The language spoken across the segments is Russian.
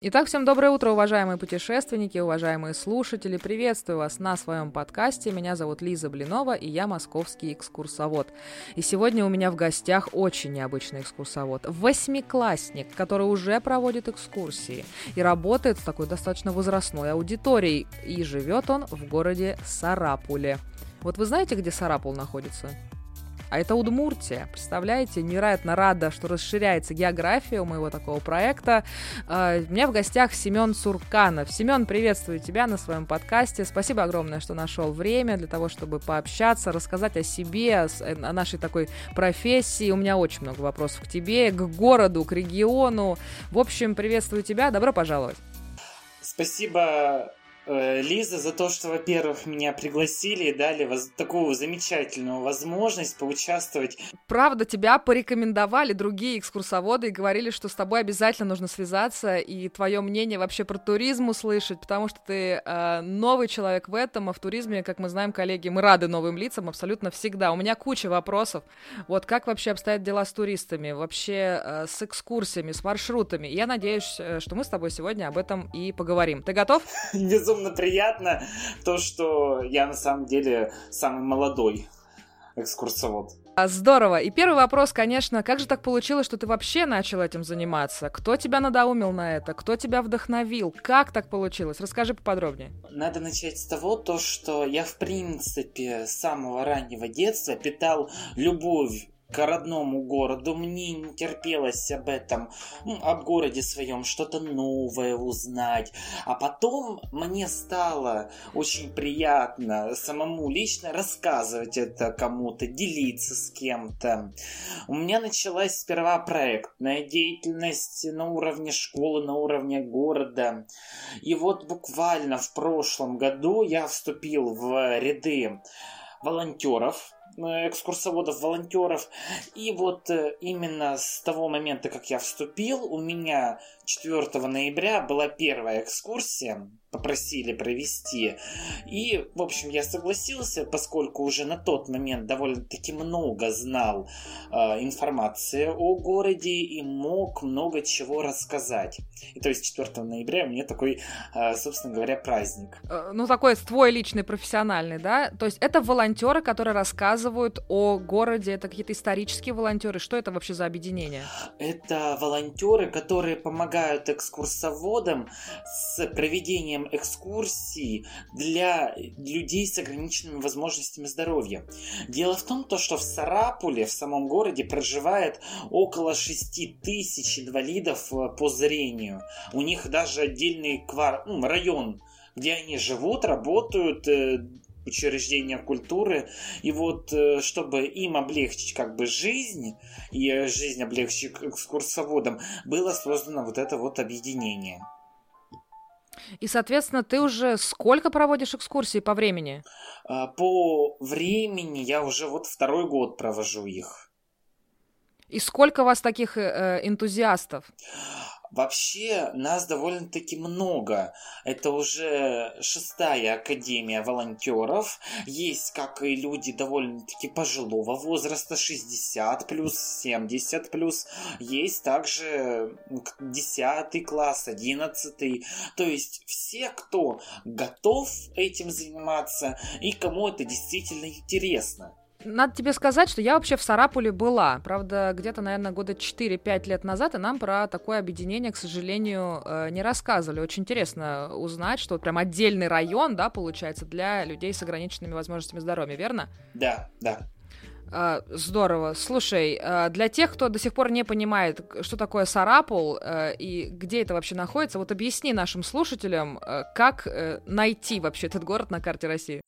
Итак, всем доброе утро, уважаемые путешественники, уважаемые слушатели. Приветствую вас на своем подкасте. Меня зовут Лиза Блинова, и я московский экскурсовод. И сегодня у меня в гостях очень необычный экскурсовод. Восьмиклассник, который уже проводит экскурсии и работает с такой достаточно возрастной аудиторией. И живет он в городе Сарапуле. Вот вы знаете, где Сарапул находится? А это Удмуртия. Представляете, невероятно рада, что расширяется география у моего такого проекта. А, у меня в гостях Семен Сурканов. Семен, приветствую тебя на своем подкасте. Спасибо огромное, что нашел время для того, чтобы пообщаться, рассказать о себе, о нашей такой профессии. У меня очень много вопросов к тебе, к городу, к региону. В общем, приветствую тебя. Добро пожаловать. Спасибо Э, Лиза, за то, что, во-первых, меня пригласили и дали воз- такую замечательную возможность поучаствовать. Правда, тебя порекомендовали другие экскурсоводы и говорили, что с тобой обязательно нужно связаться и твое мнение вообще про туризм услышать, потому что ты э, новый человек в этом, а в туризме, как мы знаем, коллеги, мы рады новым лицам абсолютно всегда. У меня куча вопросов. Вот как вообще обстоят дела с туристами, вообще э, с экскурсиями, с маршрутами. Я надеюсь, э, что мы с тобой сегодня об этом и поговорим. Ты готов? Безумно безумно приятно то, что я на самом деле самый молодой экскурсовод. А, здорово. И первый вопрос, конечно, как же так получилось, что ты вообще начал этим заниматься? Кто тебя надоумил на это? Кто тебя вдохновил? Как так получилось? Расскажи поподробнее. Надо начать с того, то, что я, в принципе, с самого раннего детства питал любовь к родному городу. Мне не терпелось об этом, об городе своем что-то новое узнать. А потом мне стало очень приятно самому лично рассказывать это кому-то, делиться с кем-то. У меня началась сперва проектная деятельность на уровне школы, на уровне города. И вот буквально в прошлом году я вступил в ряды волонтеров, экскурсоводов, волонтеров. И вот э, именно с того момента, как я вступил, у меня 4 ноября была первая экскурсия попросили провести. И, в общем, я согласился, поскольку уже на тот момент довольно-таки много знал э, информации о городе и мог много чего рассказать. И то есть 4 ноября у меня такой, э, собственно говоря, праздник. Э, ну, такой твой личный, профессиональный, да? То есть это волонтеры, которые рассказывают о городе, это какие-то исторические волонтеры. Что это вообще за объединение? Это волонтеры, которые помогают экскурсоводам с проведением экскурсий для людей с ограниченными возможностями здоровья. Дело в том, то, что в Сарапуле, в самом городе, проживает около 6 тысяч инвалидов э, по зрению. У них даже отдельный квар... ну, район, где они живут, работают, э, учреждения культуры. И вот, э, чтобы им облегчить как бы жизнь, и жизнь облегчить экскурсоводам, было создано вот это вот объединение. И, соответственно, ты уже сколько проводишь экскурсий по времени? А, по времени я уже вот второй год провожу их. И сколько у вас таких э, энтузиастов? Вообще нас довольно-таки много. Это уже шестая академия волонтеров. Есть как и люди довольно-таки пожилого возраста, 60 плюс, 70 плюс. Есть также 10 класс, 11. То есть все, кто готов этим заниматься и кому это действительно интересно. Надо тебе сказать, что я вообще в Сарапуле была. Правда, где-то, наверное, года 4-5 лет назад, и нам про такое объединение, к сожалению, э, не рассказывали. Очень интересно узнать, что вот прям отдельный район, да, получается, для людей с ограниченными возможностями здоровья, верно? Да, да. А, здорово. Слушай, а, для тех, кто до сих пор не понимает, что такое Сарапул а, и где это вообще находится, вот объясни нашим слушателям, как э, найти вообще этот город на карте России.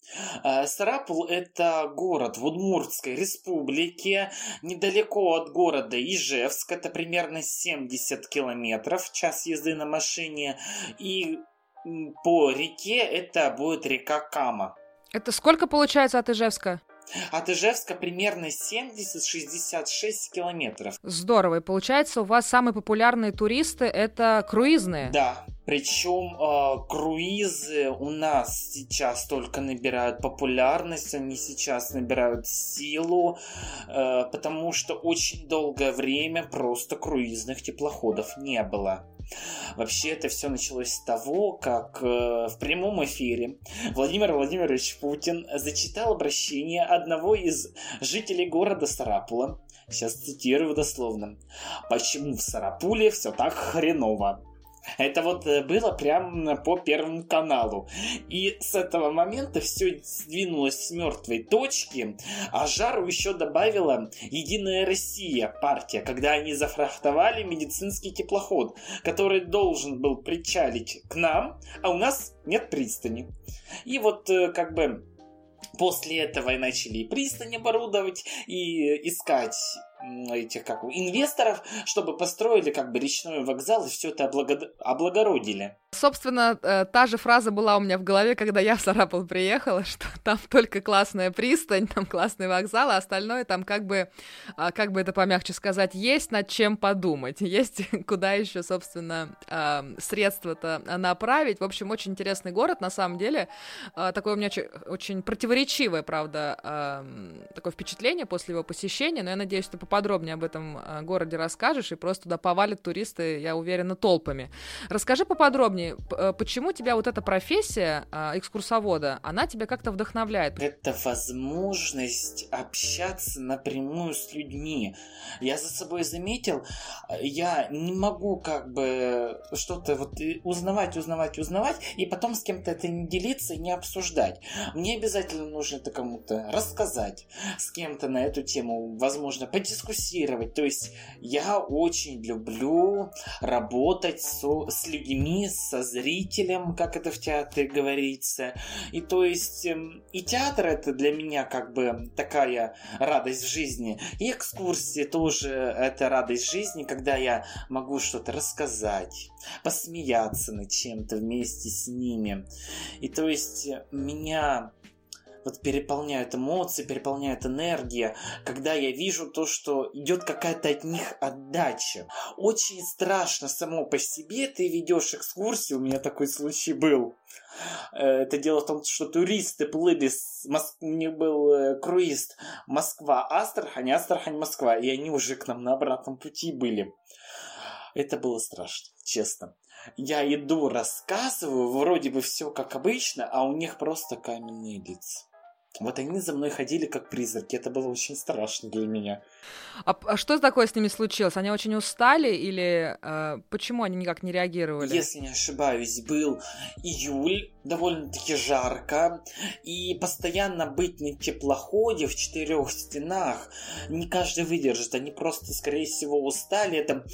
Сарапул — это город в Удмуртской республике, недалеко от города Ижевск, это примерно 70 километров, час езды на машине, и по реке это будет река Кама. Это сколько получается от Ижевска? От Ижевска примерно 70-66 километров. Здорово. И получается, у вас самые популярные туристы это круизные? Да. Причем э, круизы у нас сейчас только набирают популярность, они сейчас набирают силу, э, потому что очень долгое время просто круизных теплоходов не было. Вообще это все началось с того, как э, в прямом эфире Владимир Владимирович Путин зачитал обращение одного из жителей города Сарапула. Сейчас цитирую дословно. «Почему в Сарапуле все так хреново?» Это вот э, было прямо по Первому каналу. И с этого момента все сдвинулось с мертвой точки, а жару еще добавила Единая Россия партия, когда они зафрахтовали медицинский теплоход, который должен был причалить к нам, а у нас нет пристани. И вот э, как бы После этого и начали и пристань оборудовать, и искать этих как инвесторов, чтобы построили как бы речной вокзал и все это облаго... облагородили. Собственно, э, та же фраза была у меня в голове, когда я в Сарапул приехала, что там только классная пристань, там классный вокзал, а остальное там как бы, а, как бы это помягче сказать, есть над чем подумать, есть куда еще, собственно, средства-то направить. В общем, очень интересный город, на самом деле. А, такое у меня очень противоречивое, правда, такое впечатление после его посещения, но я надеюсь, что поподробнее об этом а, городе расскажешь, и просто туда повалят туристы, я уверена, толпами. Расскажи поподробнее, подробнее, э, почему тебя вот эта профессия а, экскурсовода, она тебя как-то вдохновляет? Это возможность общаться напрямую с людьми. Я за собой заметил, я не могу как бы что-то вот узнавать, узнавать, узнавать, и потом с кем-то это не делиться и не обсуждать. Мне обязательно нужно это кому-то рассказать, с кем-то на эту тему, возможно, подискуссировать. То есть я очень люблю работать со, с людьми, со зрителем, как это в театре говорится. И то есть эм, и театр это для меня как бы такая радость в жизни. И экскурсии тоже это радость жизни, когда я могу что-то рассказать, посмеяться над чем-то вместе с ними. И то есть меня вот переполняют эмоции, переполняют энергия, когда я вижу то, что идет какая-то от них отдача. Очень страшно само по себе, ты ведешь экскурсию, у меня такой случай был. Э, это дело в том, что туристы плыли с Моск... У них был э, круиз Москва-Астрахань, Астрахань-Москва, и они уже к нам на обратном пути были. Это было страшно, честно. Я иду, рассказываю, вроде бы все как обычно, а у них просто каменные лица. Вот они за мной ходили как призраки. Это было очень страшно для меня. А, а что такое с ними случилось? Они очень устали или э, почему они никак не реагировали? Если не ошибаюсь, был июль, довольно-таки жарко, и постоянно быть на теплоходе в четырех стенах не каждый выдержит. Они просто, скорее всего, устали. Это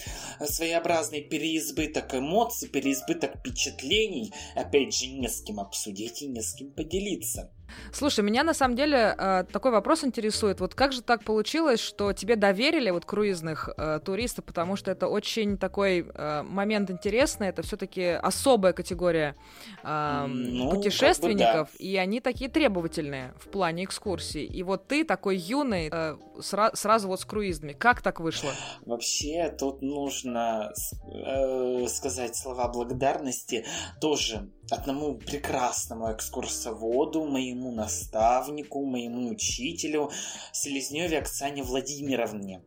своеобразный переизбыток эмоций, переизбыток впечатлений. Опять же, не с кем обсудить и не с кем поделиться. Слушай, меня на самом деле э, такой вопрос интересует. Вот как же так получилось, что тебе доверили вот круизных э, туристов, потому что это очень такой э, момент интересный, это все-таки особая категория э, ну, путешественников, как бы да. и они такие требовательные в плане экскурсий. И вот ты такой юный, э, сра- сразу вот с круизами. Как так вышло? Вообще тут нужно э, сказать слова благодарности тоже одному прекрасному экскурсоводу, моему наставнику, моему учителю Селезневе Оксане Владимировне.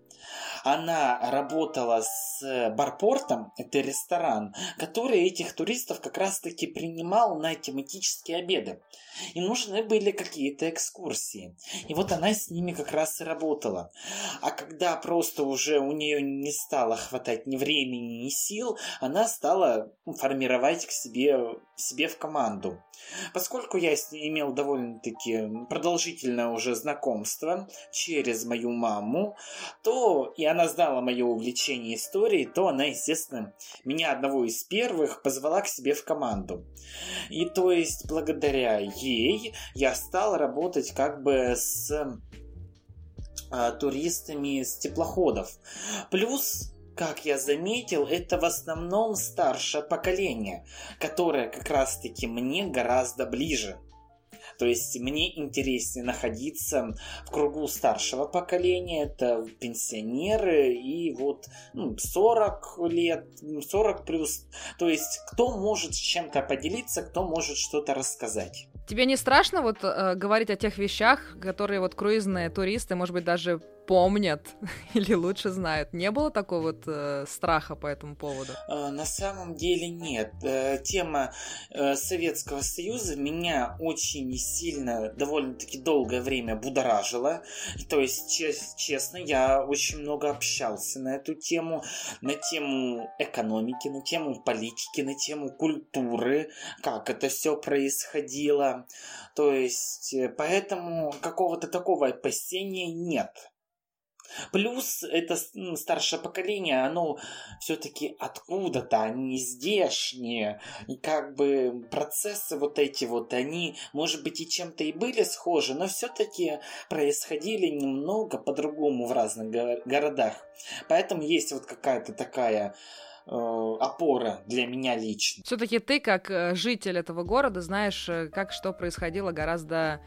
Она работала с Барпортом, это ресторан, который этих туристов как раз-таки принимал на тематические обеды. И нужны были какие-то экскурсии. И вот она с ними как раз и работала. А когда просто уже у нее не стало хватать ни времени, ни сил, она стала формировать к себе, себе в команду. Поскольку я имел довольно-таки продолжительное уже знакомство через мою маму, то и она знала мое увлечение историей, то она, естественно, меня одного из первых позвала к себе в команду. И то есть благодаря ей я стал работать как бы с а, туристами с теплоходов. Плюс как я заметил, это в основном старшее поколение, которое как раз-таки мне гораздо ближе. То есть мне интереснее находиться в кругу старшего поколения, это пенсионеры и вот ну, 40 лет, 40 плюс. То есть кто может с чем-то поделиться, кто может что-то рассказать. Тебе не страшно вот э, говорить о тех вещах, которые вот круизные туристы, может быть, даже помнят или лучше знают. Не было такого вот э, страха по этому поводу? Э, на самом деле нет. Э, тема э, Советского Союза меня очень сильно, довольно-таки долгое время будоражила. То есть, чест, честно, я очень много общался на эту тему, на тему экономики, на тему политики, на тему культуры, как это все происходило. То есть, поэтому какого-то такого опасения нет. Плюс это старшее поколение, оно все-таки откуда-то, они здешние. И как бы процессы вот эти вот, они, может быть, и чем-то и были схожи, но все-таки происходили немного по-другому в разных го- городах. Поэтому есть вот какая-то такая э, опора для меня лично. Все-таки ты, как э, житель этого города, знаешь, э, как что происходило гораздо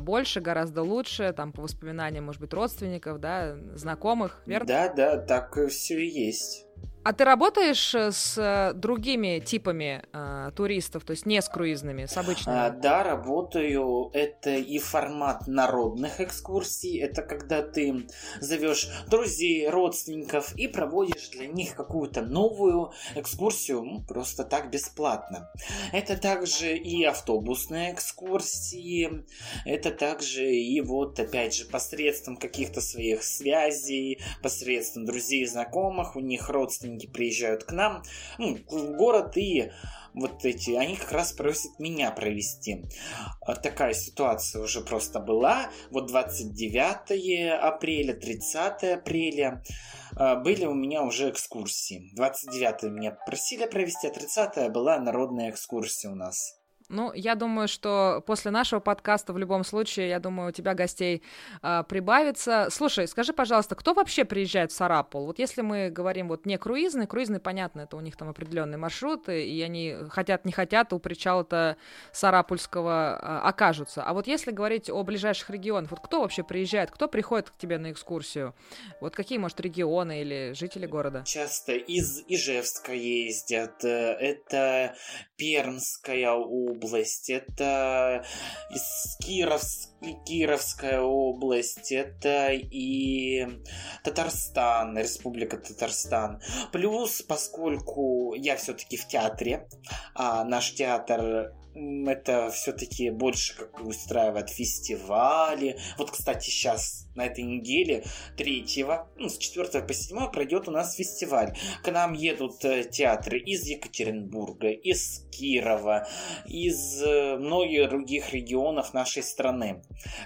больше, гораздо лучше, там, по воспоминаниям, может быть, родственников, да, знакомых, верно? Да, да, так все и есть. А ты работаешь э, с э, другими типами э, туристов, то есть не с круизными, с обычными? А, да, работаю. Это и формат народных экскурсий. Это когда ты зовешь друзей, родственников и проводишь для них какую-то новую экскурсию ну, просто так бесплатно. Это также и автобусные экскурсии. Это также и вот опять же посредством каких-то своих связей, посредством друзей и знакомых, у них родственники родственники приезжают к нам ну, в город и вот эти, они как раз просят меня провести. А такая ситуация уже просто была. Вот 29 апреля, 30 апреля а, были у меня уже экскурсии. 29 меня просили провести, а 30 была народная экскурсия у нас. Ну, я думаю, что после нашего подкаста в любом случае, я думаю, у тебя гостей э, прибавится. Слушай, скажи, пожалуйста, кто вообще приезжает в Сарапул? Вот если мы говорим вот не круизный, круизный, понятно, это у них там определенные маршруты, и они хотят, не хотят, у причала-то Сарапульского э, окажутся. А вот если говорить о ближайших регионах, вот кто вообще приезжает, кто приходит к тебе на экскурсию? Вот какие, может, регионы или жители города? Часто из Ижевска ездят, э, это Пермская область, область, это Кировск, Кировская область, это и Татарстан, Республика Татарстан. Плюс, поскольку я все-таки в театре, а наш театр это все-таки больше как устраивает фестивали. Вот, кстати, сейчас на этой неделе, 3, ну, с 4 по 7 пройдет у нас фестиваль. К нам едут э, театры из Екатеринбурга, из Кирова, из э, многих других регионов нашей страны.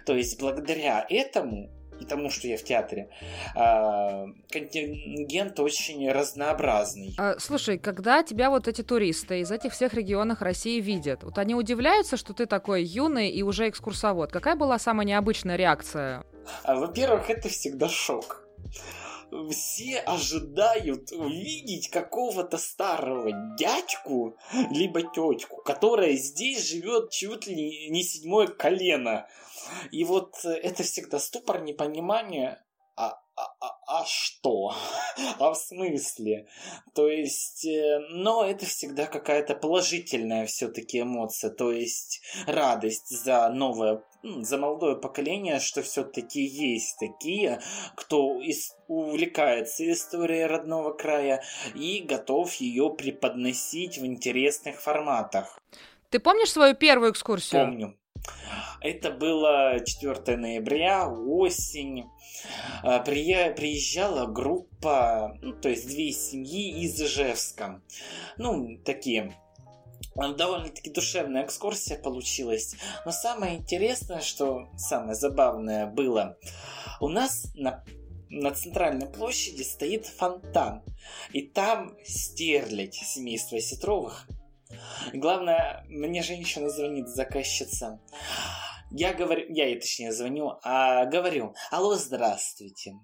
То есть, благодаря этому и тому, что я в театре, а, контингент очень разнообразный. А, слушай, когда тебя вот эти туристы из этих всех регионов России видят, вот они удивляются, что ты такой юный и уже экскурсовод. Какая была самая необычная реакция? А, во-первых, это всегда шок все ожидают увидеть какого-то старого дядьку, либо тетку, которая здесь живет чуть ли не седьмое колено. И вот э, это всегда ступор непонимания, а, а, а, а что? а в смысле? То есть, э, но это всегда какая-то положительная все-таки эмоция, то есть радость за новое, за молодое поколение, что все-таки есть такие, кто из, увлекается историей родного края и готов ее преподносить в интересных форматах. Ты помнишь свою первую экскурсию? Помню. Это было 4 ноября, осень. А, приезжала группа, ну, то есть две семьи из Ижевска. Ну, такие довольно-таки душевная экскурсия получилась. Но самое интересное, что самое забавное было, у нас на на центральной площади стоит фонтан, и там стерлядь семейства Сетровых Главное, мне женщина звонит, заказчица. Я говорю, я ей точнее звоню, а говорю, алло, здравствуйте.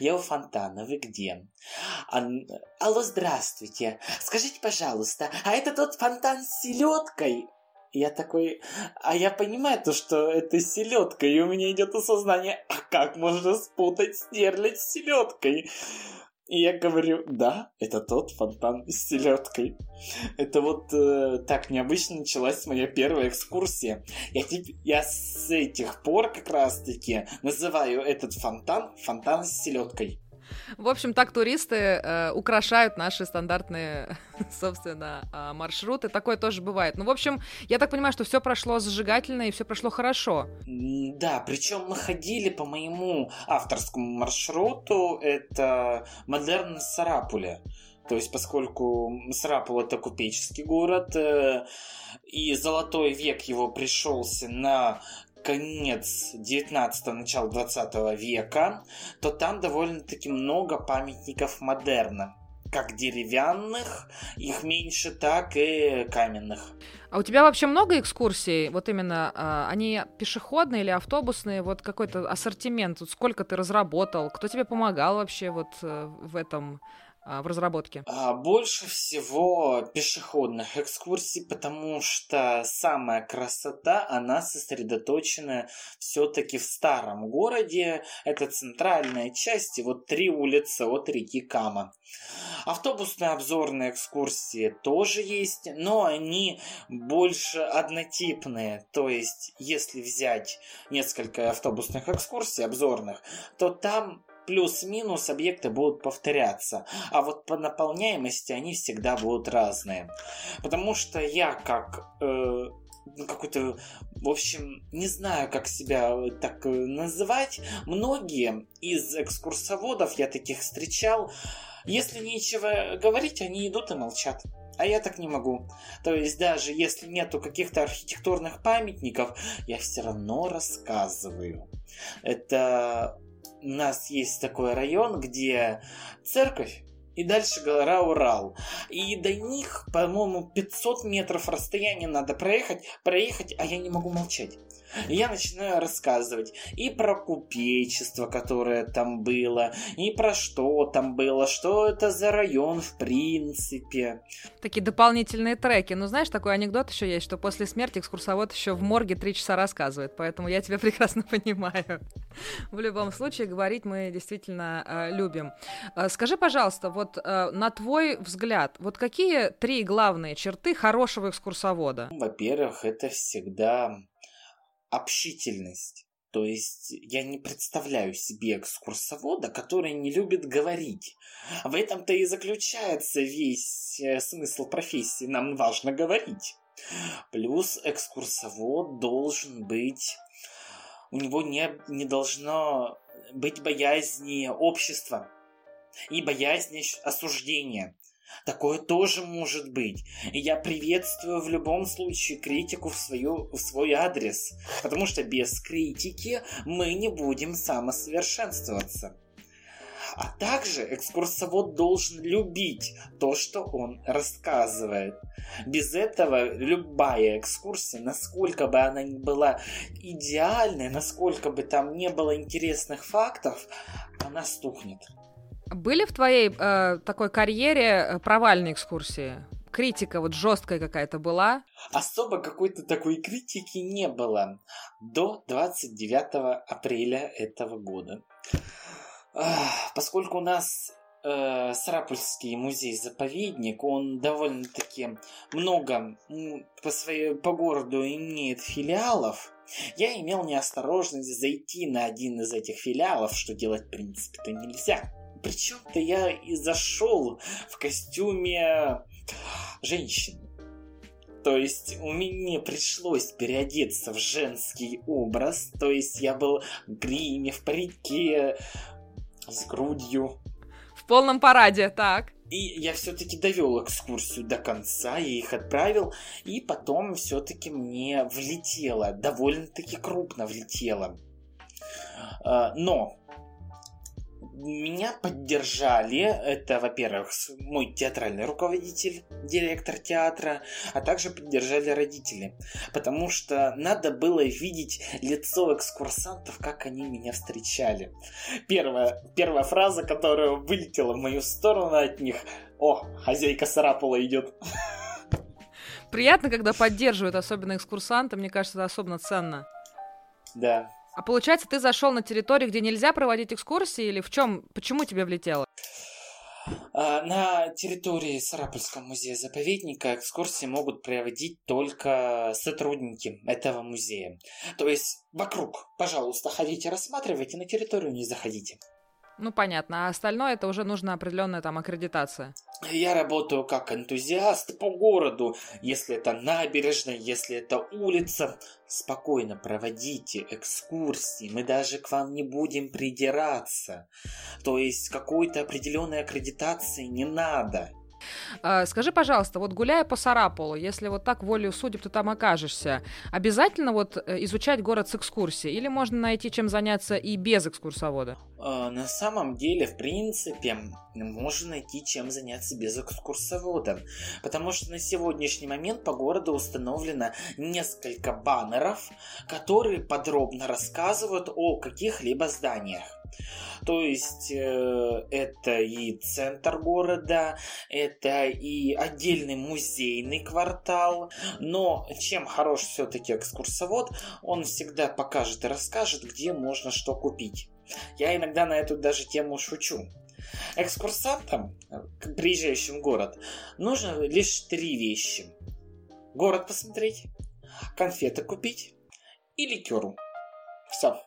Я у фонтана, вы где? А, алло, здравствуйте. Скажите, пожалуйста, а это тот фонтан с селедкой? Я такой, а я понимаю то, что это селедка, и у меня идет осознание, а как можно спутать стерлядь с селедкой? И я говорю, да, это тот фонтан с селедкой. Это вот э, так необычно началась моя первая экскурсия. Я, я с этих пор как раз-таки называю этот фонтан фонтан с селедкой. В общем, так туристы э, украшают наши стандартные, собственно, э, маршруты. Такое тоже бывает. Ну, в общем, я так понимаю, что все прошло зажигательно и все прошло хорошо. Да, причем мы ходили по моему авторскому маршруту. Это Модерн Сарапуля. То есть, поскольку Сарапул это купеческий город, э, и золотой век его пришелся на конец 19-го, начало 20 века, то там довольно-таки много памятников модерна. Как деревянных, их меньше, так и каменных. А у тебя вообще много экскурсий? Вот именно, а, они пешеходные или автобусные? Вот какой-то ассортимент, вот сколько ты разработал? Кто тебе помогал вообще вот э, в этом в разработке? А, больше всего пешеходных экскурсий, потому что самая красота, она сосредоточена все-таки в старом городе. Это центральная часть, и вот три улицы от реки Кама. Автобусные обзорные экскурсии тоже есть, но они больше однотипные. То есть, если взять несколько автобусных экскурсий обзорных, то там плюс-минус объекты будут повторяться, а вот по наполняемости они всегда будут разные. Потому что я как э, какой-то, в общем, не знаю, как себя так э, называть. Многие из экскурсоводов, я таких встречал, если нечего говорить, они идут и молчат. А я так не могу. То есть даже если нету каких-то архитектурных памятников, я все равно рассказываю. Это у нас есть такой район, где церковь и дальше гора Урал. И до них, по-моему, 500 метров расстояния надо проехать, проехать, а я не могу молчать я начинаю рассказывать и про купечество, которое там было, и про что там было, что это за район в принципе. Такие дополнительные треки. Ну, знаешь, такой анекдот еще есть, что после смерти экскурсовод еще в морге три часа рассказывает, поэтому я тебя прекрасно понимаю. В любом случае, говорить мы действительно э, любим. Э, скажи, пожалуйста, вот э, на твой взгляд, вот какие три главные черты хорошего экскурсовода? Во-первых, это всегда общительность. То есть я не представляю себе экскурсовода, который не любит говорить. В этом-то и заключается весь э, смысл профессии. Нам важно говорить. Плюс экскурсовод должен быть... У него не, не должно быть боязни общества и боязни осуждения. Такое тоже может быть. И я приветствую в любом случае критику в, свою, в свой адрес. Потому что без критики мы не будем самосовершенствоваться. А также экскурсовод должен любить то, что он рассказывает. Без этого любая экскурсия, насколько бы она ни была идеальной, насколько бы там не было интересных фактов, она стухнет. Были в твоей э, такой карьере э, провальные экскурсии? Критика вот жесткая какая-то была? Особо какой-то такой критики не было до 29 апреля этого года. Поскольку у нас э, Сарапульский музей-заповедник, он довольно-таки много по, своей, по городу имеет филиалов, я имел неосторожность зайти на один из этих филиалов, что делать в принципе-то нельзя. Причем-то я и зашел в костюме женщины. То есть меня пришлось переодеться в женский образ. То есть я был в гриме, в парике, с грудью. В полном параде, так. И я все-таки довел экскурсию до конца, я их отправил, и потом все-таки мне влетело, довольно-таки крупно влетело. А, но меня поддержали. Это, во-первых, мой театральный руководитель, директор театра, а также поддержали родители. Потому что надо было видеть лицо экскурсантов, как они меня встречали. Первая, первая фраза, которая вылетела в мою сторону от них. О, хозяйка Сарапула идет. Приятно, когда поддерживают, особенно экскурсанты. Мне кажется, это особенно ценно. Да, а получается, ты зашел на территорию, где нельзя проводить экскурсии, или в чем, почему тебе влетело? А, на территории Сарапульского музея-заповедника экскурсии могут проводить только сотрудники этого музея. То есть вокруг, пожалуйста, ходите, рассматривайте, на территорию не заходите. Ну, понятно. А остальное это уже нужна определенная там аккредитация. Я работаю как энтузиаст по городу. Если это набережная, если это улица, спокойно проводите экскурсии. Мы даже к вам не будем придираться. То есть какой-то определенной аккредитации не надо. А, скажи, пожалуйста, вот гуляя по Сараполу, если вот так волею судеб ты там окажешься, обязательно вот э, изучать город с экскурсией или можно найти чем заняться и без экскурсовода? А, на самом деле, в принципе, можно найти чем заняться без экскурсовода, потому что на сегодняшний момент по городу установлено несколько баннеров, которые подробно рассказывают о каких-либо зданиях. То есть э, это и центр города, это и отдельный музейный квартал. Но чем хорош все-таки экскурсовод, он всегда покажет и расскажет, где можно что купить. Я иногда на эту даже тему шучу. Экскурсантам, приезжающим в город, нужно лишь три вещи. Город посмотреть, конфеты купить и ликеру. Все.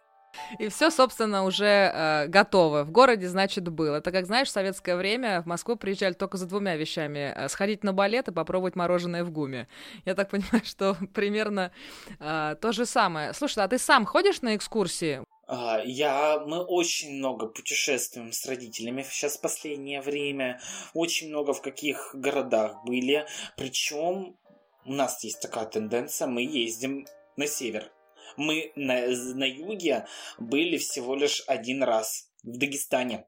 И все, собственно, уже э, готово. В городе, значит, было. Это, как знаешь, в советское время в Москву приезжали только за двумя вещами. Э, сходить на балет и попробовать мороженое в гуме. Я так понимаю, что примерно э, то же самое. Слушай, а ты сам ходишь на экскурсии? А, я, мы очень много путешествуем с родителями сейчас в последнее время. Очень много в каких городах были. Причем у нас есть такая тенденция, мы ездим на север мы на, на юге были всего лишь один раз в Дагестане.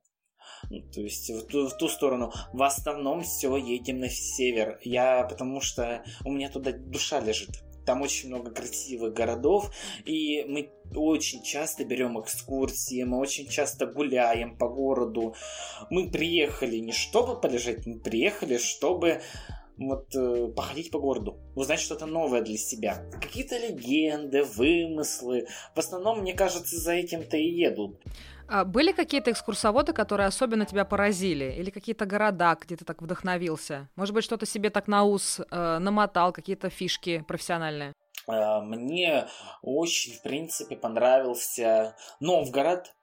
Ну, то есть в ту, в ту сторону. В основном все едем на север. Я потому что у меня туда душа лежит. Там очень много красивых городов, и мы очень часто берем экскурсии, мы очень часто гуляем по городу. Мы приехали не чтобы полежать, мы приехали, чтобы вот э, походить по городу, узнать что-то новое для себя. Какие-то легенды, вымыслы. В основном, мне кажется, за этим-то и едут. А были какие-то экскурсоводы, которые особенно тебя поразили? Или какие-то города, где ты так вдохновился? Может быть, что-то себе так на ус э, намотал, какие-то фишки профессиональные? А, мне очень, в принципе, понравился Новгород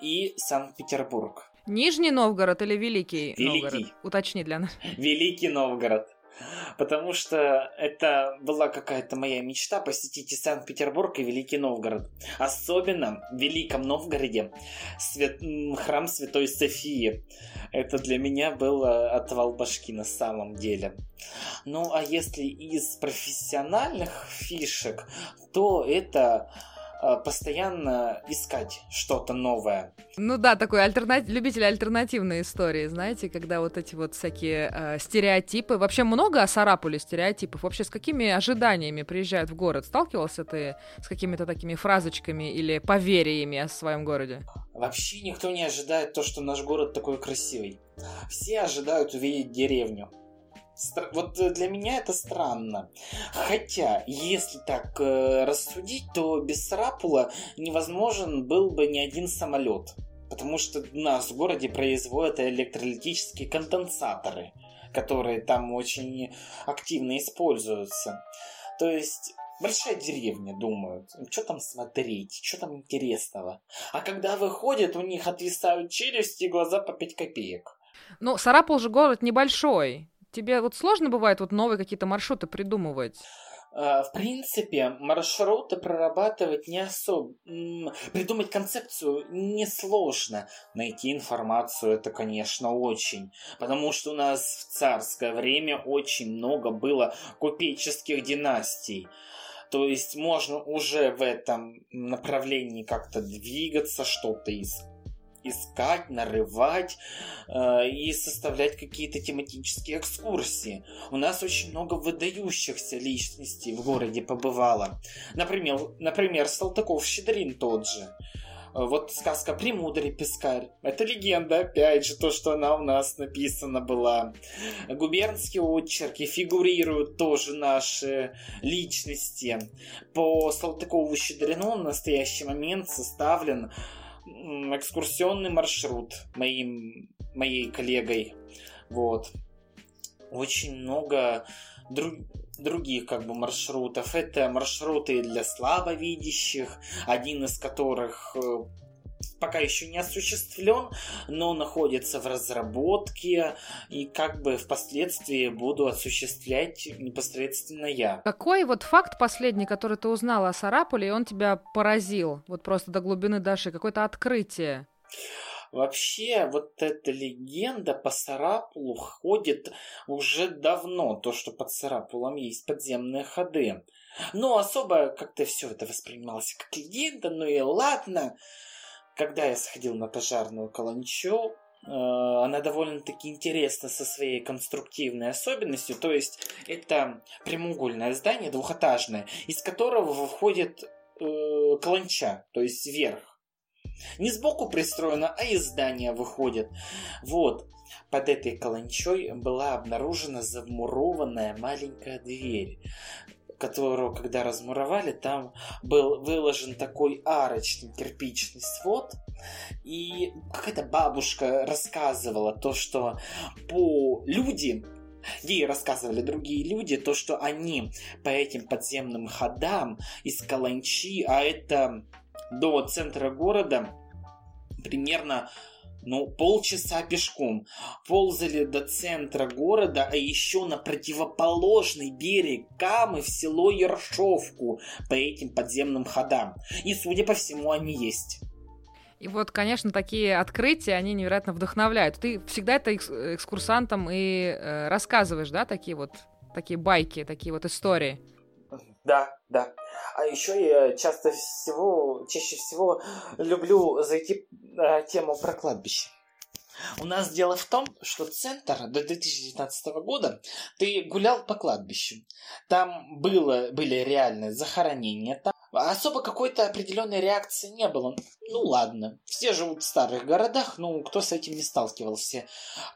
и Санкт-Петербург. Нижний Новгород или Великий, Великий. Новгород? Уточни для нас. Великий Новгород. Потому что это была какая-то моя мечта посетить и Санкт-Петербург, и Великий Новгород. Особенно в Великом Новгороде свят... храм Святой Софии. Это для меня было отвал башки на самом деле. Ну, а если из профессиональных фишек, то это постоянно искать что-то новое. Ну да, такой альтернатив, любитель альтернативной истории, знаете, когда вот эти вот всякие э, стереотипы. Вообще много о Сарапуле стереотипов. Вообще с какими ожиданиями приезжают в город? Сталкивался ты с какими-то такими фразочками или поверьями о своем городе? Вообще никто не ожидает то, что наш город такой красивый. Все ожидают увидеть деревню. Вот э, для меня это странно. Хотя, если так э, рассудить, то без Сарапула невозможен был бы ни один самолет. Потому что у нас в городе производят электролитические конденсаторы, которые там очень активно используются. То есть большая деревня, думают, что там смотреть, что там интересного. А когда выходят, у них отвисают челюсти и глаза по 5 копеек. Ну, Сарапул же город небольшой. Тебе вот сложно бывает вот новые какие-то маршруты придумывать? А, в принципе, маршруты прорабатывать не особо... Придумать концепцию несложно. Найти информацию это, конечно, очень. Потому что у нас в царское время очень много было купеческих династий. То есть можно уже в этом направлении как-то двигаться, что-то искать искать, нарывать э, и составлять какие-то тематические экскурсии. У нас очень много выдающихся личностей в городе побывало. Например, например Салтыков-Щедрин тот же. Вот сказка «Премудрый пескарь». Это легенда, опять же, то, что она у нас написана была. Губернские очерки фигурируют тоже наши личности. По Салтыкову-Щедрину в настоящий момент составлен экскурсионный маршрут моим, моей коллегой Вот. Очень много друг, других как бы маршрутов. Это маршруты для слабовидящих, один из которых э, пока еще не осуществлен, но находится в разработке и как бы впоследствии буду осуществлять непосредственно я. Какой вот факт последний, который ты узнала о Сарапуле, и он тебя поразил? Вот просто до глубины души, какое-то открытие? Вообще, вот эта легенда по Сарапулу ходит уже давно, то, что под Сарапулом есть подземные ходы. Но особо как-то все это воспринималось как легенда, ну и ладно. Когда я сходил на пожарную каланчу, э, она довольно-таки интересна со своей конструктивной особенностью. То есть это прямоугольное здание, двухэтажное, из которого выходит э, каланча, то есть вверх. Не сбоку пристроено, а из здания выходит. Вот. Под этой каланчой была обнаружена замурованная маленькая дверь которую, когда размуровали, там был выложен такой арочный кирпичный свод. И какая-то бабушка рассказывала то, что по люди Ей рассказывали другие люди, то, что они по этим подземным ходам из Каланчи, а это до центра города примерно ну, полчаса пешком. Ползали до центра города, а еще на противоположный берег Камы в село Ершовку по этим подземным ходам. И, судя по всему, они есть. И вот, конечно, такие открытия, они невероятно вдохновляют. Ты всегда это экскурсантам и э, рассказываешь, да, такие вот такие байки, такие вот истории. Да, да. А еще я часто всего, чаще всего люблю зайти э, тему про кладбище. У нас дело в том, что центр до 2019 года ты гулял по кладбищу. Там было, были реальные захоронения. Там особо какой-то определенной реакции не было. Ну ладно, все живут в старых городах, ну кто с этим не сталкивался.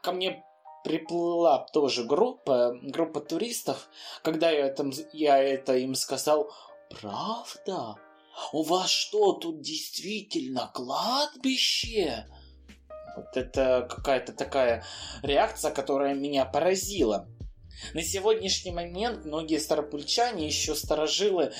Ко мне приплыла тоже группа, группа туристов. Когда я, там, я это им сказал, правда? У вас что, тут действительно кладбище? Вот это какая-то такая реакция, которая меня поразила. На сегодняшний момент многие старопульчане, еще старожилы,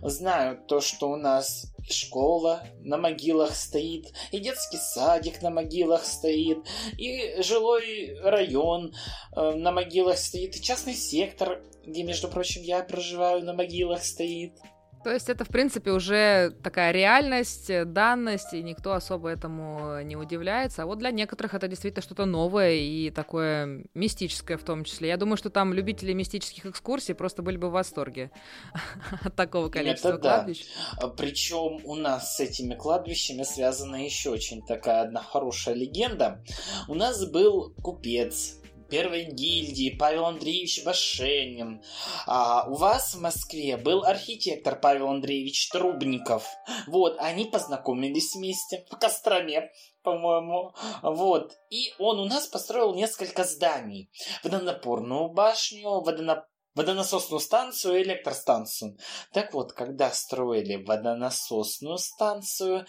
знают то, что у нас школа на могилах стоит, и детский садик на могилах стоит, и жилой район э, на могилах стоит, и частный сектор, где, между прочим, я проживаю, на могилах стоит. То есть это, в принципе, уже такая реальность, э, данность, и никто особо этому не удивляется. А вот для некоторых это действительно что-то новое и такое мистическое в том числе. Я думаю, что там любители мистических экскурсий просто были бы в восторге от такого количества это кладбищ. Да. Причем у нас с этими кладбищами связана еще очень такая одна хорошая легенда. У нас был купец, первой гильдии Павел Андреевич Башенин. А у вас в Москве был архитектор Павел Андреевич Трубников. Вот, они познакомились вместе в Костроме по-моему. Вот. И он у нас построил несколько зданий. Водонапорную башню, водонап водонасосную станцию и электростанцию. Так вот, когда строили водонасосную станцию,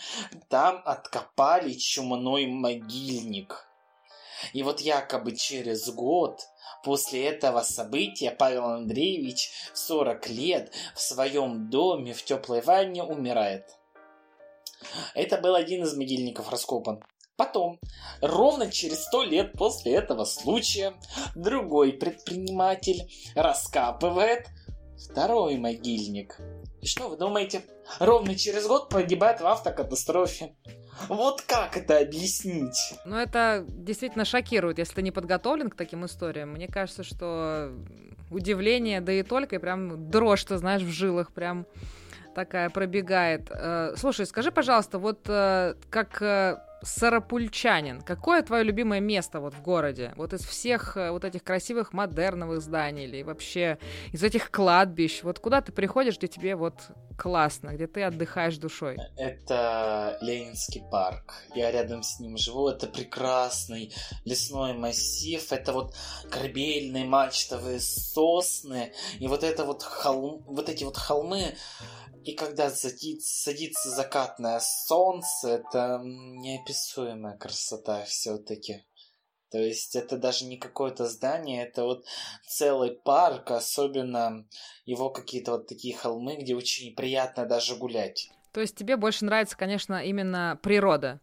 там откопали чумной могильник. И вот якобы через год после этого события Павел Андреевич в 40 лет в своем доме в теплой ванне умирает. Это был один из могильников раскопан. Потом, ровно через сто лет после этого случая, другой предприниматель раскапывает второй могильник. И что вы думаете? Ровно через год погибает в автокатастрофе. Вот как это объяснить? Ну, это действительно шокирует, если ты не подготовлен к таким историям. Мне кажется, что удивление, да и только, и прям дрожь, ты знаешь, в жилах прям такая пробегает. Э, слушай, скажи, пожалуйста, вот э, как э, сарапульчанин, какое твое любимое место вот в городе? Вот из всех вот этих красивых модерновых зданий или вообще из этих кладбищ, вот куда ты приходишь, где тебе вот классно, где ты отдыхаешь душой? Это Ленинский парк. Я рядом с ним живу. Это прекрасный лесной массив. Это вот корабельные мачтовые сосны. И вот это вот холм, вот эти вот холмы и когда садится, закатное солнце, это неописуемая красота все-таки. То есть это даже не какое-то здание, это вот целый парк, особенно его какие-то вот такие холмы, где очень приятно даже гулять. То есть тебе больше нравится, конечно, именно природа?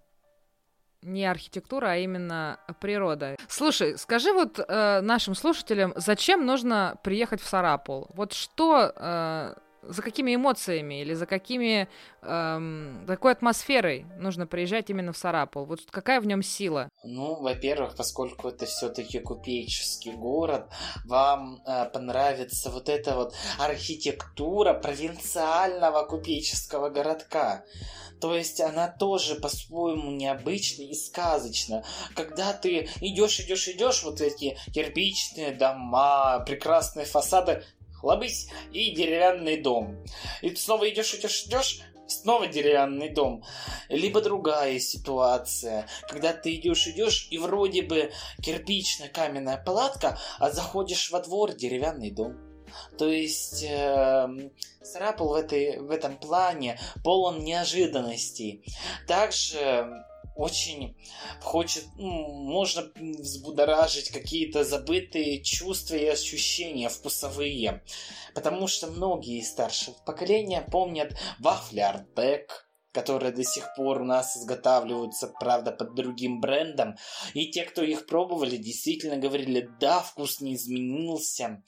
Не архитектура, а именно природа. Слушай, скажи вот э, нашим слушателям, зачем нужно приехать в Сарапул? Вот что э, за какими эмоциями или за какими эм, такой атмосферой нужно приезжать именно в Сарапул? Вот какая в нем сила? Ну, во-первых, поскольку это все-таки купеческий город, вам э, понравится вот эта вот архитектура провинциального купеческого городка. То есть она тоже по-своему необычна и сказочна. Когда ты идешь, идешь, идешь, вот эти кирпичные дома, прекрасные фасады, хлобысь, и деревянный дом. И ты снова идешь, идешь, идешь, снова деревянный дом. Либо другая ситуация, когда ты идешь, идешь, и вроде бы кирпичная каменная палатка, а заходишь во двор деревянный дом. То есть э, Сарапул в, этой, в этом плане полон неожиданностей. Также очень хочет, ну, можно взбудоражить какие-то забытые чувства и ощущения вкусовые. Потому что многие из старшего поколения помнят вафли Артек, которые до сих пор у нас изготавливаются, правда, под другим брендом. И те, кто их пробовали, действительно говорили, да, вкус не изменился.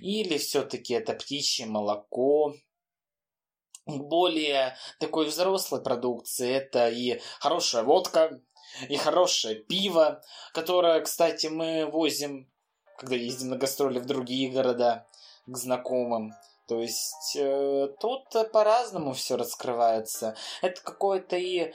Или все-таки это птичье молоко, более такой взрослой продукции. Это и хорошая водка, и хорошее пиво, которое, кстати, мы возим, когда ездим на гастроли в другие города к знакомым. То есть э, тут по-разному все раскрывается. Это какое-то и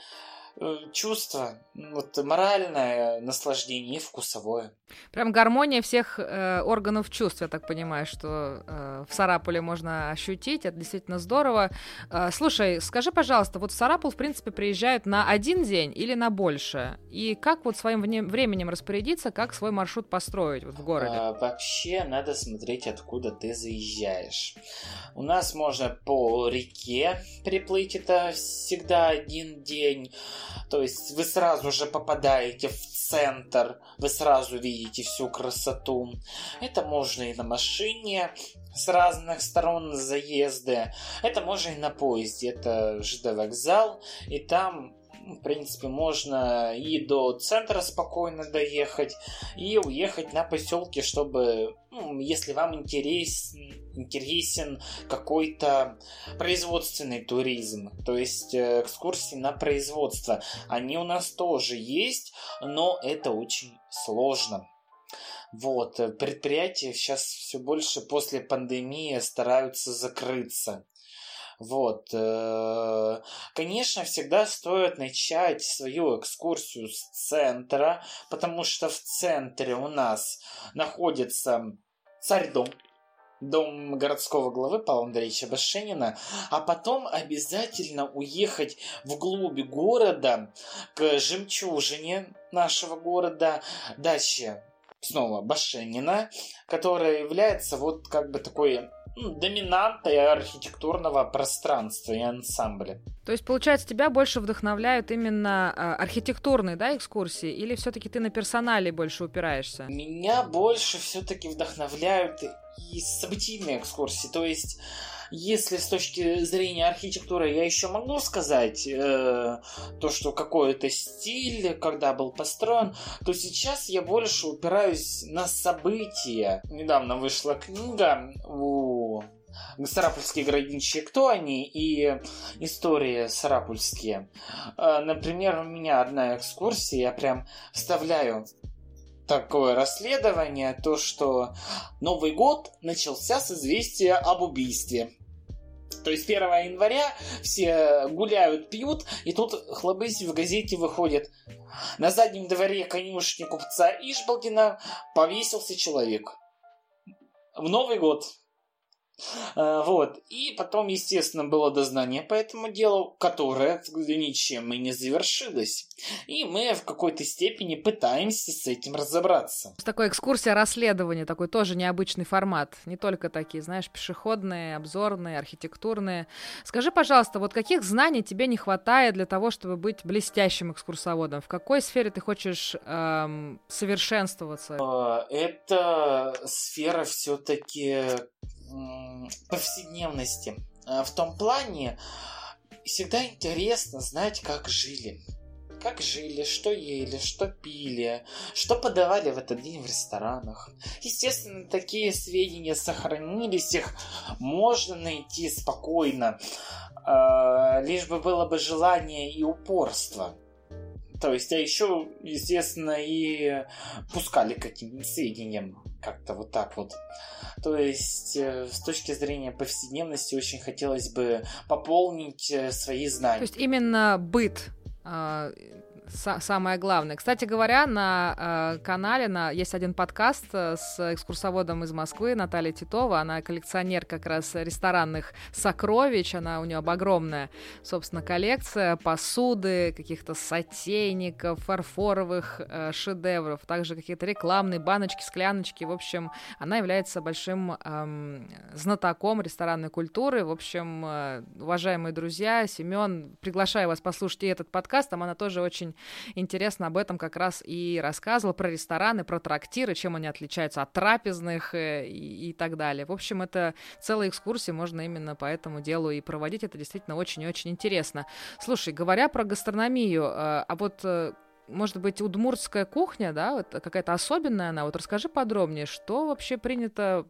чувство, вот моральное наслаждение и вкусовое. Прям гармония всех э, органов чувств, я так понимаю, что э, в Сарапуле можно ощутить, это действительно здорово. Э, слушай, скажи, пожалуйста, вот в Сарапул, в принципе, приезжают на один день или на больше? И как вот своим временем распорядиться, как свой маршрут построить вот в городе? А, вообще, надо смотреть, откуда ты заезжаешь. У нас можно по реке приплыть, это всегда один день. То есть вы сразу же попадаете в центр, вы сразу видите всю красоту. Это можно и на машине с разных сторон заезды. Это можно и на поезде. Это ЖД вокзал. И там в принципе, можно и до центра спокойно доехать, и уехать на поселки, чтобы, ну, если вам интерес, интересен какой-то производственный туризм, то есть э, экскурсии на производство. Они у нас тоже есть, но это очень сложно. Вот, э, предприятия сейчас все больше после пандемии стараются закрыться. Вот. Э, конечно, всегда стоит начать свою экскурсию с центра, потому что в центре у нас находится царь-дом, дом городского главы Павла Андреевича Башенина, а потом обязательно уехать вглубь города к жемчужине нашего города, даче снова Башенина, которая является вот как бы такой доминантой архитектурного пространства и ансамбля. То есть, получается, тебя больше вдохновляют именно э, архитектурные, да, экскурсии, или все-таки ты на персонале больше упираешься? Меня больше все-таки вдохновляют и событийные экскурсии. То есть если с точки зрения архитектуры я еще могу сказать э, то, что какой-то стиль, когда был построен, то сейчас я больше упираюсь на события. Недавно вышла книга у Сарапульские городничьи, кто они, и истории сарапульские. Э, например, у меня одна экскурсия, я прям вставляю такое расследование, то что Новый год начался с известия об убийстве. То есть 1 января все гуляют, пьют, и тут хлобысь в газете выходит. На заднем дворе конюшни купца Ишбалдина повесился человек. В Новый год. Э, вот. И потом, естественно, было дознание по этому делу, которое ничем и не завершилось. И мы в какой-то степени пытаемся с этим разобраться. Такая экскурсия расследования, такой тоже необычный формат. Не только такие, знаешь, пешеходные, обзорные, архитектурные. Скажи, пожалуйста, вот каких знаний тебе не хватает для того, чтобы быть блестящим экскурсоводом? В какой сфере ты хочешь эм, совершенствоваться? Э, это сфера все-таки повседневности. А, в том плане, всегда интересно знать, как жили. Как жили, что ели, что пили, что подавали в этот день в ресторанах. Естественно, такие сведения сохранились, их можно найти спокойно, а, лишь бы было бы желание и упорство. То есть, а еще, естественно, и пускали каким-то сведениям. Как-то вот так вот. То есть, э, с точки зрения повседневности, очень хотелось бы пополнить э, свои знания. То есть, именно быт а, самое главное. Кстати говоря, на э, канале на, есть один подкаст э, с экскурсоводом из Москвы Натальей Титова. Она коллекционер как раз ресторанных сокровищ. Она у нее огромная, собственно, коллекция посуды, каких-то сотейников, фарфоровых э, шедевров, также какие-то рекламные баночки, скляночки. В общем, она является большим э, знатоком ресторанной культуры. В общем, э, уважаемые друзья, Семен, приглашаю вас послушать и этот подкаст. Там она тоже очень интересно об этом как раз и рассказывал, про рестораны, про трактиры, чем они отличаются от трапезных э, и, и так далее. В общем, это целая экскурсия, можно именно по этому делу и проводить. Это действительно очень-очень интересно. Слушай, говоря про гастрономию, э, а вот э, может быть, удмуртская кухня, да, вот какая-то особенная она. Вот расскажи подробнее, что вообще принято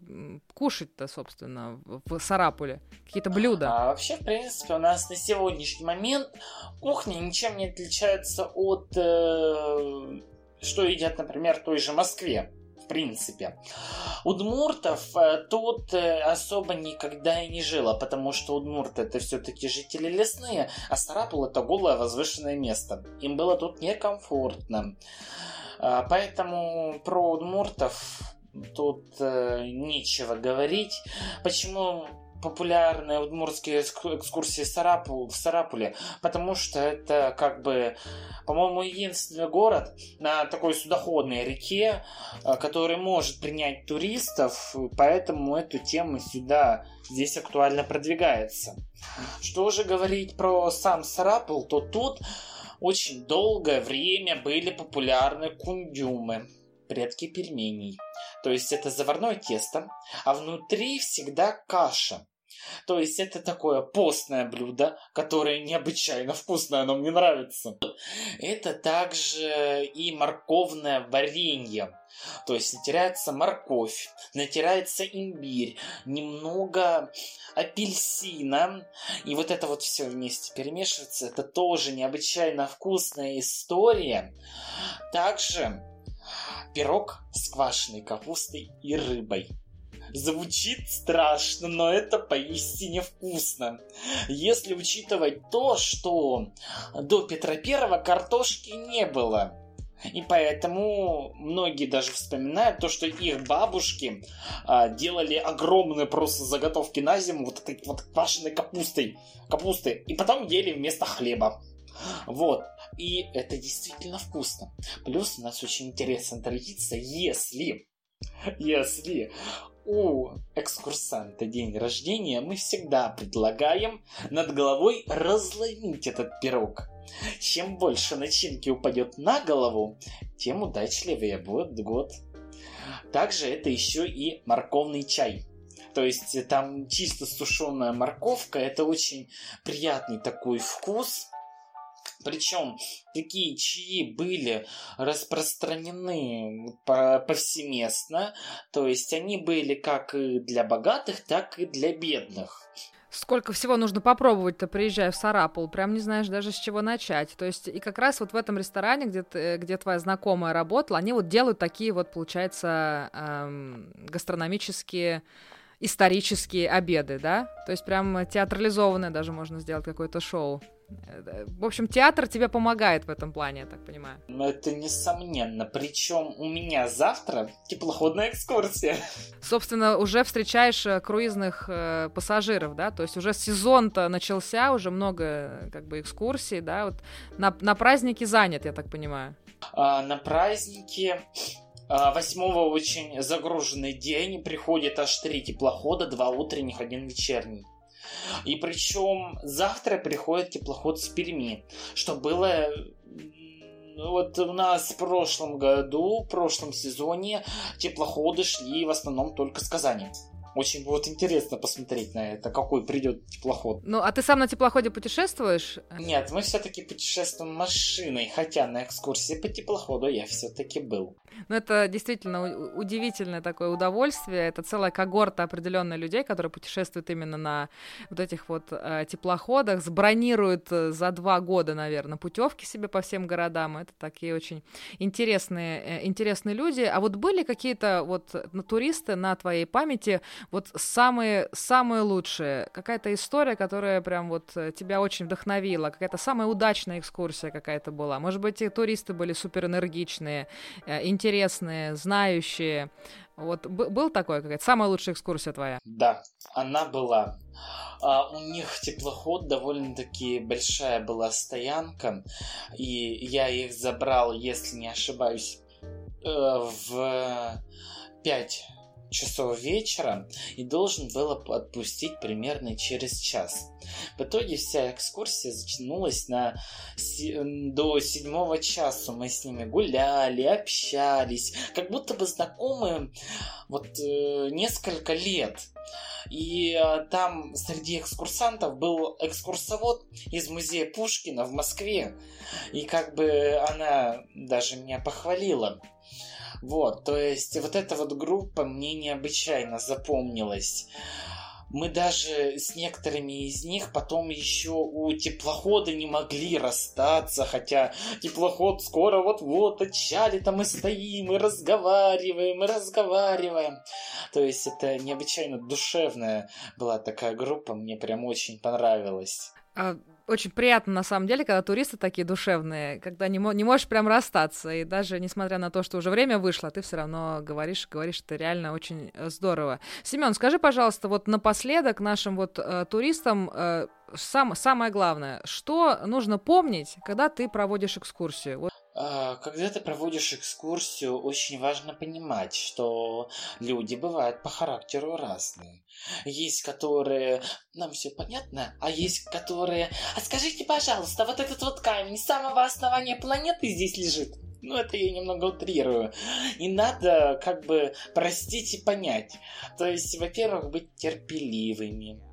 кушать-то, собственно, в Сарапуле? Какие-то блюда? А вообще, в принципе, у нас на сегодняшний момент кухня ничем не отличается от, э, что едят, например, в той же Москве в принципе. Удмуртов э, тут э, особо никогда и не жило, потому что удмурты это все-таки жители лесные, а Сарапул это голое возвышенное место. Им было тут некомфортно. А, поэтому про удмуртов тут э, нечего говорить. Почему популярные удмуртские экскурсии в, Сарапул, в Сарапуле, потому что это как бы, по-моему, единственный город на такой судоходной реке, э, который может принять туристов, поэтому эту тему сюда здесь актуально продвигается. Что уже говорить про сам Сарапул, то тут очень долгое время были популярны кундюмы, предки пельменей. То есть это заварное тесто, а внутри всегда каша. То есть это такое постное блюдо, которое необычайно вкусное, оно мне нравится. Это также и морковное варенье. То есть натирается морковь, натирается имбирь, немного апельсина, и вот это вот все вместе перемешивается. Это тоже необычайно вкусная история. Также пирог с квашеной капустой и рыбой. Звучит страшно, но это поистине вкусно. Если учитывать то, что до Петра Первого картошки не было. И поэтому многие даже вспоминают то, что их бабушки а, делали огромные просто заготовки на зиму вот этой вот квашеной капустой, капусты, и потом ели вместо хлеба. Вот. И это действительно вкусно. Плюс у нас очень интересная традиция, если если у экскурсанта день рождения, мы всегда предлагаем над головой разломить этот пирог. Чем больше начинки упадет на голову, тем удачливее будет год. Также это еще и морковный чай. То есть там чисто сушеная морковка, это очень приятный такой вкус. Причем такие чаи были распространены повсеместно, то есть они были как и для богатых, так и для бедных. Сколько всего нужно попробовать-то, приезжая в Сарапул, прям не знаешь даже с чего начать. То есть и как раз вот в этом ресторане, где, ты, где твоя знакомая работала, они вот делают такие вот, получается, эм, гастрономические исторические обеды, да? То есть прям театрализованное даже можно сделать какое-то шоу. В общем, театр тебе помогает в этом плане, я так понимаю. Ну, это несомненно. Причем у меня завтра теплоходная экскурсия. Собственно, уже встречаешь э, круизных э, пассажиров, да? То есть уже сезон-то начался, уже много э, как бы экскурсий, да? Вот на, на празднике занят, я так понимаю. А, на празднике а, восьмого очень загруженный день, приходит аж три теплохода, два утренних, один вечерний. И причем завтра приходит теплоход с Перми, что было вот у нас в прошлом году, в прошлом сезоне теплоходы шли в основном только с Казани. Очень будет интересно посмотреть на это, какой придет теплоход. Ну, а ты сам на теплоходе путешествуешь? Нет, мы все-таки путешествуем машиной, хотя на экскурсии по теплоходу я все-таки был. Ну, это действительно удивительное такое удовольствие. Это целая когорта определенных людей, которые путешествуют именно на вот этих вот э, теплоходах, сбронируют э, за два года, наверное, путевки себе по всем городам. Это такие очень интересные, э, интересные люди. А вот были какие-то вот туристы на твоей памяти, вот самые, самые лучшие, какая-то история, которая прям вот э, тебя очень вдохновила, какая-то самая удачная экскурсия какая-то была. Может быть, и туристы были супер энергичные, э, интересные, знающие. Вот был такой какая-то самая лучшая экскурсия твоя? Да, она была. А, у них теплоход довольно-таки большая была стоянка, и я их забрал, если не ошибаюсь, э, в 5 часов вечера и должен был отпустить примерно через час. В итоге вся экскурсия затянулась на до седьмого часа. Мы с ними гуляли, общались, как будто бы знакомы вот э, несколько лет. И э, там среди экскурсантов был экскурсовод из музея Пушкина в Москве. И как бы она даже меня похвалила. Вот, то есть вот эта вот группа мне необычайно запомнилась. Мы даже с некоторыми из них потом еще у теплохода не могли расстаться, хотя теплоход скоро вот-вот отчалит, а мы стоим и разговариваем, и разговариваем. То есть это необычайно душевная была такая группа, мне прям очень понравилось. А очень приятно, на самом деле, когда туристы такие душевные, когда не, мо- не можешь прям расстаться, и даже несмотря на то, что уже время вышло, ты все равно говоришь, говоришь, это реально очень э, здорово. Семен, скажи, пожалуйста, вот напоследок нашим вот э, туристам э, сам, самое главное, что нужно помнить, когда ты проводишь экскурсию? Вот. А, когда ты проводишь экскурсию, очень важно понимать, что люди бывают по характеру разные. Есть, которые нам все понятно, а есть, которые... А скажите, пожалуйста, вот этот вот камень с самого основания планеты здесь лежит? Ну, это я немного утрирую. И надо как бы простить и понять. То есть, во-первых, быть терпеливыми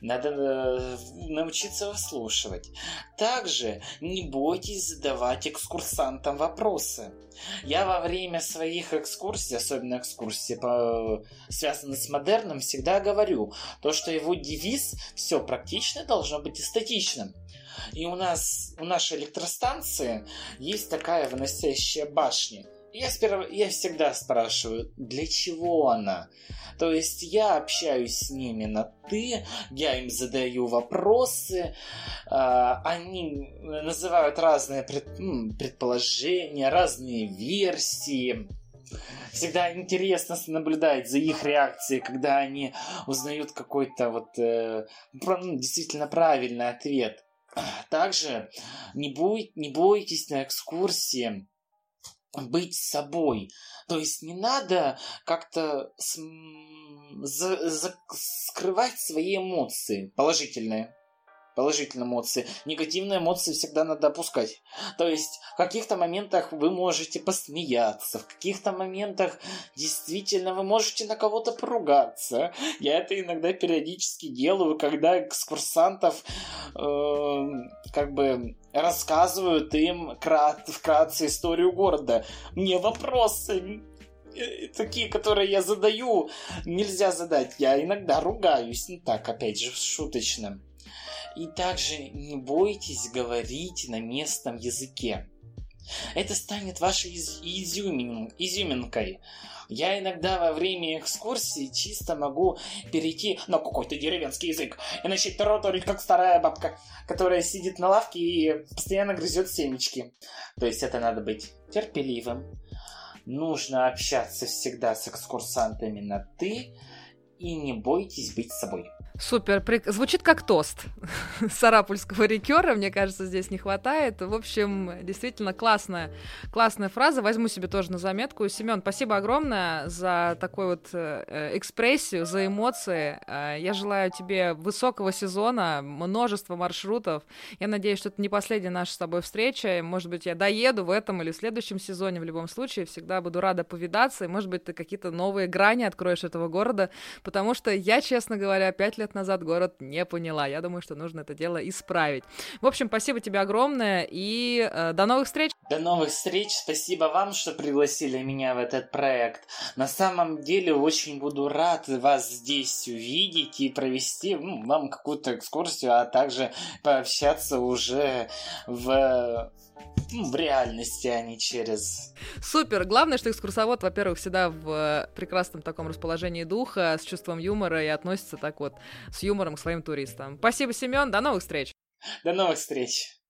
надо э, научиться выслушивать. Также не бойтесь задавать экскурсантам вопросы. Я во время своих экскурсий, особенно экскурсии, по, связанные с модерном, всегда говорю, то, что его девиз «все практично должно быть эстетичным». И у нас, у нашей электростанции есть такая выносящая башня. Я, сперва, я всегда спрашиваю, для чего она? То есть я общаюсь с ними на «ты», я им задаю вопросы, э, они называют разные пред, предположения, разные версии. Всегда интересно наблюдать за их реакцией, когда они узнают какой-то вот э, ну, действительно правильный ответ. Также не, бой, не бойтесь на экскурсии быть собой. То есть не надо как-то за, за, скрывать свои эмоции положительные положительные эмоции. Негативные эмоции всегда надо опускать. То есть в каких-то моментах вы можете посмеяться, в каких-то моментах действительно вы можете на кого-то поругаться. Я это иногда периодически делаю, когда экскурсантов э, как бы рассказывают им крат, вкратце историю города. Мне вопросы э, такие, которые я задаю, нельзя задать. Я иногда ругаюсь, ну так, опять же, шуточно. И также не бойтесь говорить на местном языке. Это станет вашей из- изюмин- изюминкой. Я иногда во время экскурсии чисто могу перейти на какой-то деревенский язык и начать тараторить, как старая бабка, которая сидит на лавке и постоянно грызет семечки. То есть это надо быть терпеливым. Нужно общаться всегда с экскурсантами на «ты», и не бойтесь быть собой. Супер, прик... звучит как тост сарапульского рекера, мне кажется, здесь не хватает. В общем, действительно классная, классная фраза, возьму себе тоже на заметку. Семен, спасибо огромное за такую вот э, экспрессию, за эмоции. Э, я желаю тебе высокого сезона, множества маршрутов. Я надеюсь, что это не последняя наша с тобой встреча. Может быть, я доеду в этом или в следующем сезоне. В любом случае, всегда буду рада повидаться. И, может быть, ты какие-то новые грани откроешь этого города, потому что я, честно говоря, пять лет назад город не поняла. Я думаю, что нужно это дело исправить. В общем, спасибо тебе огромное и э, до новых встреч. До новых встреч. Спасибо вам, что пригласили меня в этот проект. На самом деле очень буду рад вас здесь увидеть и провести ну, вам какую-то экскурсию, а также пообщаться уже в в реальности, а не через... Супер! Главное, что экскурсовод, во-первых, всегда в прекрасном таком расположении духа, с чувством юмора и относится так вот с юмором к своим туристам. Спасибо, Семен, до новых встреч! До новых встреч!